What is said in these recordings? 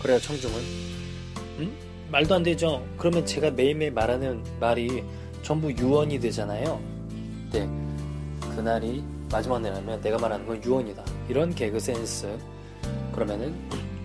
그래요, 청중은. 음? 말도 안 되죠. 그러면 제가 매일매일 말하는 말이 전부 유언이 되잖아요. 네. 그날이 마지막 날이면 내가 말하는 건 유언이다. 이런 개그 센스. 그러면은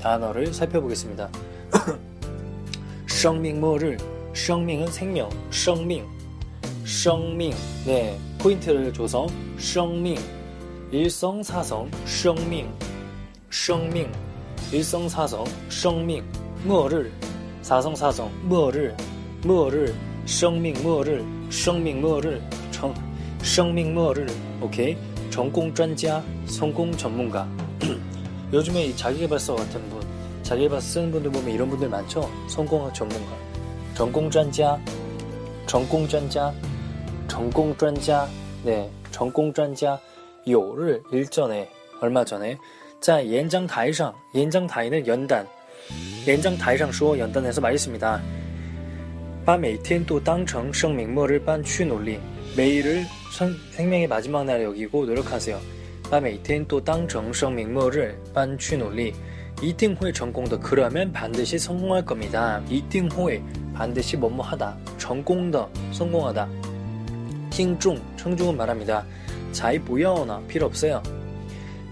단어를 살펴보겠습니다. 성명모를 성명은 생명, 성명, 성명. 네, 포인트를 줘서 성명, 일성사성, 성명, 성명. 일성사성 生命 末日 사성사성 末日 末日 생명 末日 생명 末日 생명 末日 오케이 전공专家 성공 전문가 요즘에 이 자기개발서 같은 분 자기개발서 쓰는 분들 보면 이런 분들 많죠 성공학 전문가 전공专家 전공专家 전공专家 네 전공专家 요를 일전에 얼마 전에 在演讲台上，演讲台는 연단, 演讲台上说 연단에서 말했습니다. 把每天都当成生命末日般去努力. 매일을 생명의 마지막 날 여기고 노력하세요. 把每天都当成生命末日般去努力. 一定会成功的. 그러면 반드시 성공할 겁니다. 一定会 반드시 뭐뭐 하다. 成功的 성공하다. 听众 청중은 말합니다. 才不要呢 필요 없어요.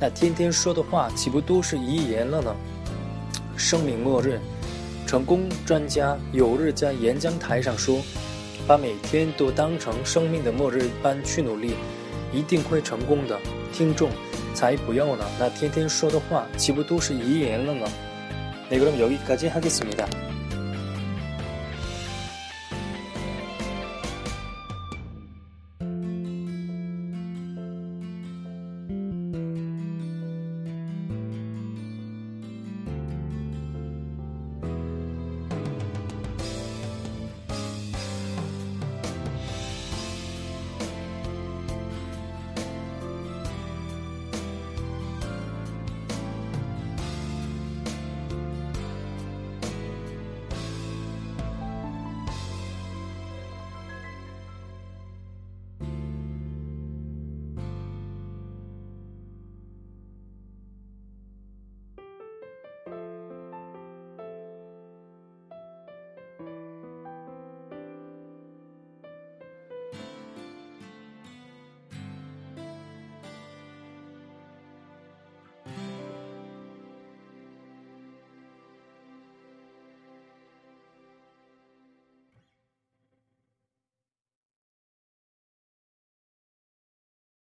那天天说的话岂不都是遗言了呢？生命末日，成功专家有日在演讲台上说，把每天都当成生命的末日般去努力，一定会成功的。听众才不要呢，那天天说的话岂不都是遗言了呢？네그럼여기까지하겠습니다